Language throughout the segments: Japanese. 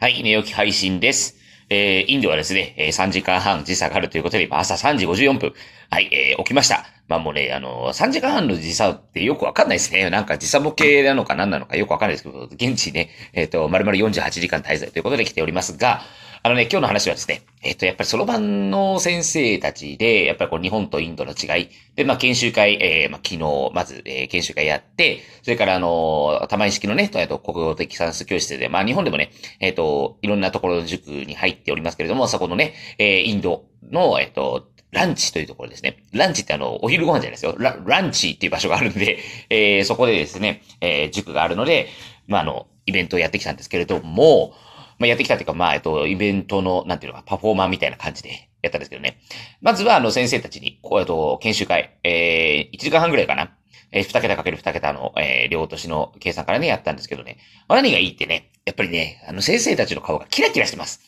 はい、寝起き配信です。えー、インドはですね、え3時間半時差があるということで、朝3時54分。はい、えー、起きました。まあもうね、あの、3時間半の時差ってよくわかんないですね。なんか時差模型なのか何なのかよくわかんないですけど、現地ね、えっ、ー、と、丸々48時間滞在ということで来ておりますが、あのね、今日の話はですね、えっ、と、やっぱりそろばんの先生たちで、やっぱりこう日本とインドの違い、で、まあ研修会、えー、まあ昨日、まず、えー、研修会やって、それからあの、玉井式のね、えっと、国語的算数教室で、まあ日本でもね、えっ、と、いろんなところの塾に入っておりますけれども、そこのね、えー、インドの、えっ、と、ランチというところですね。ランチってあの、お昼ご飯じゃないですよ。ラランチっていう場所があるんで、えー、そこでですね、えー、塾があるので、まあ、あの、イベントをやってきたんですけれども、まあ、やってきたというか、まあ、えっと、イベントの、なんていうのか、パフォーマーみたいな感じでやったんですけどね。まずは、あの、先生たちに、こう、えっと、研修会、えー、1時間半ぐらいかな。えー、2桁かける2桁の、えー、両年の計算からね、やったんですけどね。まあ、何がいいってね、やっぱりね、あの、先生たちの顔がキラキラしてます。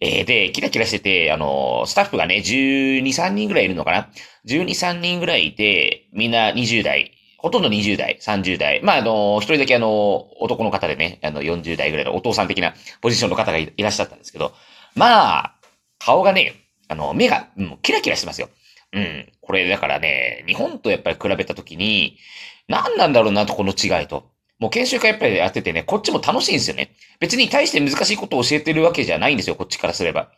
えー、で、キラキラしてて、あの、スタッフがね、12、3人ぐらいいるのかな ?12、3人ぐらいいて、みんな20代、ほとんど20代、30代。まあ、あの、一人だけあの、男の方でね、あの、40代ぐらいのお父さん的なポジションの方がいらっしゃったんですけど、まあ、顔がね、あの、目が、もうキラキラしてますよ。うん。これ、だからね、日本とやっぱり比べたときに、何なんだろうなと、この違いと。もう研修会やっぱりやっててね、こっちも楽しいんですよね。別に対して難しいことを教えてるわけじゃないんですよ、こっちからすれば。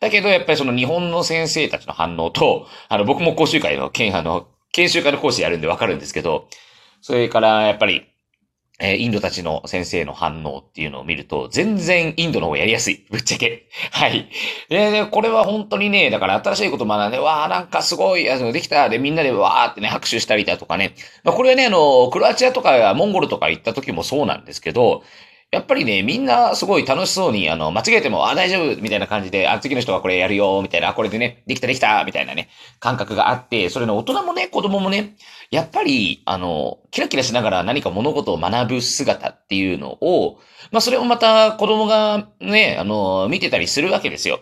だけど、やっぱりその日本の先生たちの反応と、あの、僕も講習会の、あの、研修会の講師やるんでわかるんですけど、それからやっぱり、えー、インドたちの先生の反応っていうのを見ると、全然インドの方がやりやすい。ぶっちゃけ。はい。で、これは本当にね、だから新しいこと学んで、わーなんかすごい、あの、できた。で、みんなでわーってね、拍手したりだとかね。まあ、これね、あの、クロアチアとかモンゴルとか行った時もそうなんですけど、やっぱりね、みんなすごい楽しそうに、あの、間違えても、あ、大丈夫みたいな感じで、あ、次の人がこれやるよみたいな、これでね、できたできたみたいなね、感覚があって、それの大人もね、子供もね、やっぱり、あの、キラキラしながら何か物事を学ぶ姿っていうのを、まあ、それをまた子供がね、あの、見てたりするわけですよ。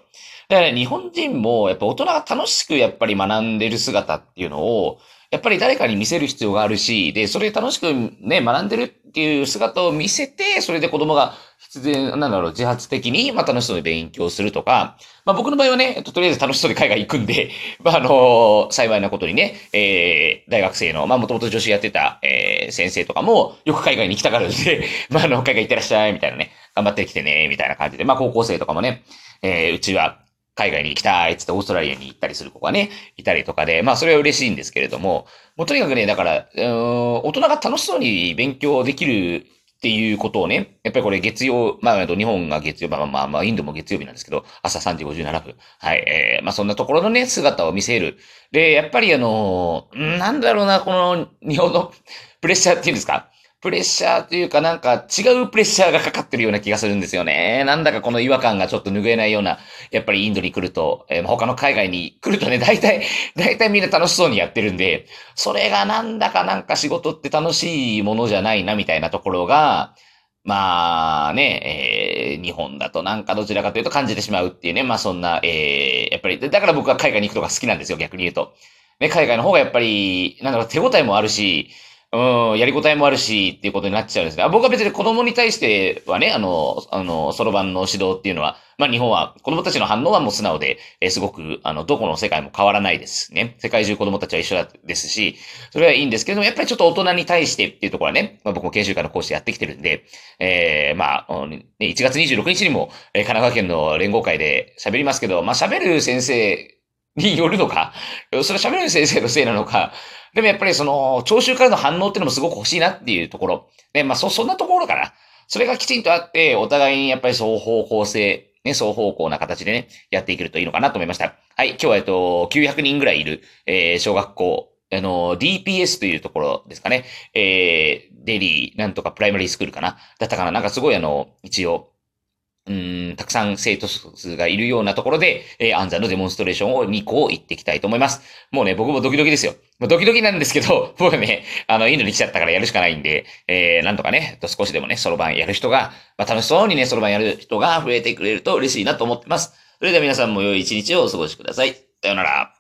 だから日本人も、やっぱ大人が楽しくやっぱり学んでる姿っていうのを、やっぱり誰かに見せる必要があるし、で、それ楽しくね、学んでるっていう姿を見せて、それで子供が必然、なんだろう、自発的に、まあ楽しそうに勉強するとか、まあ僕の場合はね、とりあえず楽しそうに海外行くんで、ま ああの、幸いなことにね、えー、大学生の、まあもともと女子やってた、えー、先生とかも、よく海外に行きたがるんで、まああの、海外行ってらっしゃい、みたいなね、頑張ってきてね、みたいな感じで、まあ高校生とかもね、えー、うちは、海外に行きたいっつってオーストラリアに行ったりする子がね、いたりとかで、まあそれは嬉しいんですけれども、もうとにかくね、だから、うん、大人が楽しそうに勉強できるっていうことをね、やっぱりこれ月曜、まあ、日本が月曜、まあまあまあ、インドも月曜日なんですけど、朝3時57分。はい、えー、まあそんなところのね、姿を見せる。で、やっぱりあの、なんだろうな、この日本のプレッシャーっていうんですか？プレッシャーというかなんか違うプレッシャーがかかってるような気がするんですよね。なんだかこの違和感がちょっと拭えないような、やっぱりインドに来ると、えー、他の海外に来るとね、大体、大体みんな楽しそうにやってるんで、それがなんだかなんか仕事って楽しいものじゃないなみたいなところが、まあね、えー、日本だとなんかどちらかというと感じてしまうっていうね、まあそんな、えー、やっぱり、だから僕は海外に行くとか好きなんですよ、逆に言うと。ね、海外の方がやっぱり、なんだろう、手応えもあるし、うん、やりごたえもあるし、っていうことになっちゃうんですね。僕は別に子供に対してはね、あの、あの、そろばんの指導っていうのは、まあ日本は、子供たちの反応はもう素直で、え、すごく、あの、どこの世界も変わらないですね。世界中子供たちは一緒ですし、それはいいんですけども、やっぱりちょっと大人に対してっていうところはね、まあ僕も研修会の講師やってきてるんで、えー、まあ、ね、1月26日にも、え、神奈川県の連合会で喋りますけど、まあ喋る先生によるのか、それは喋る先生のせいなのか、でもやっぱりその、聴衆からの反応っていうのもすごく欲しいなっていうところ。で、まあそ、そんなところかな。それがきちんとあって、お互いにやっぱり双方向性、ね、双方向な形でね、やっていけるといいのかなと思いました。はい、今日はえっと、900人ぐらいいる、えー、小学校、あの、DPS というところですかね。えー、デリー、なんとかプライマリースクールかな。だったかな。なんかすごいあの、一応、うん、たくさん生徒数がいるようなところで、えー、暗算のデモンストレーションを2個行っていきたいと思います。もうね、僕もドキドキですよ。まドキドキなんですけど、僕はね、あの、インドに来ちゃったからやるしかないんで、えー、なんとかね、と少しでもね、そろばんやる人が、まあ、楽しそうにね、そろばんやる人が増えてくれると嬉しいなと思ってます。それでは皆さんも良い一日をお過ごしください。さようなら。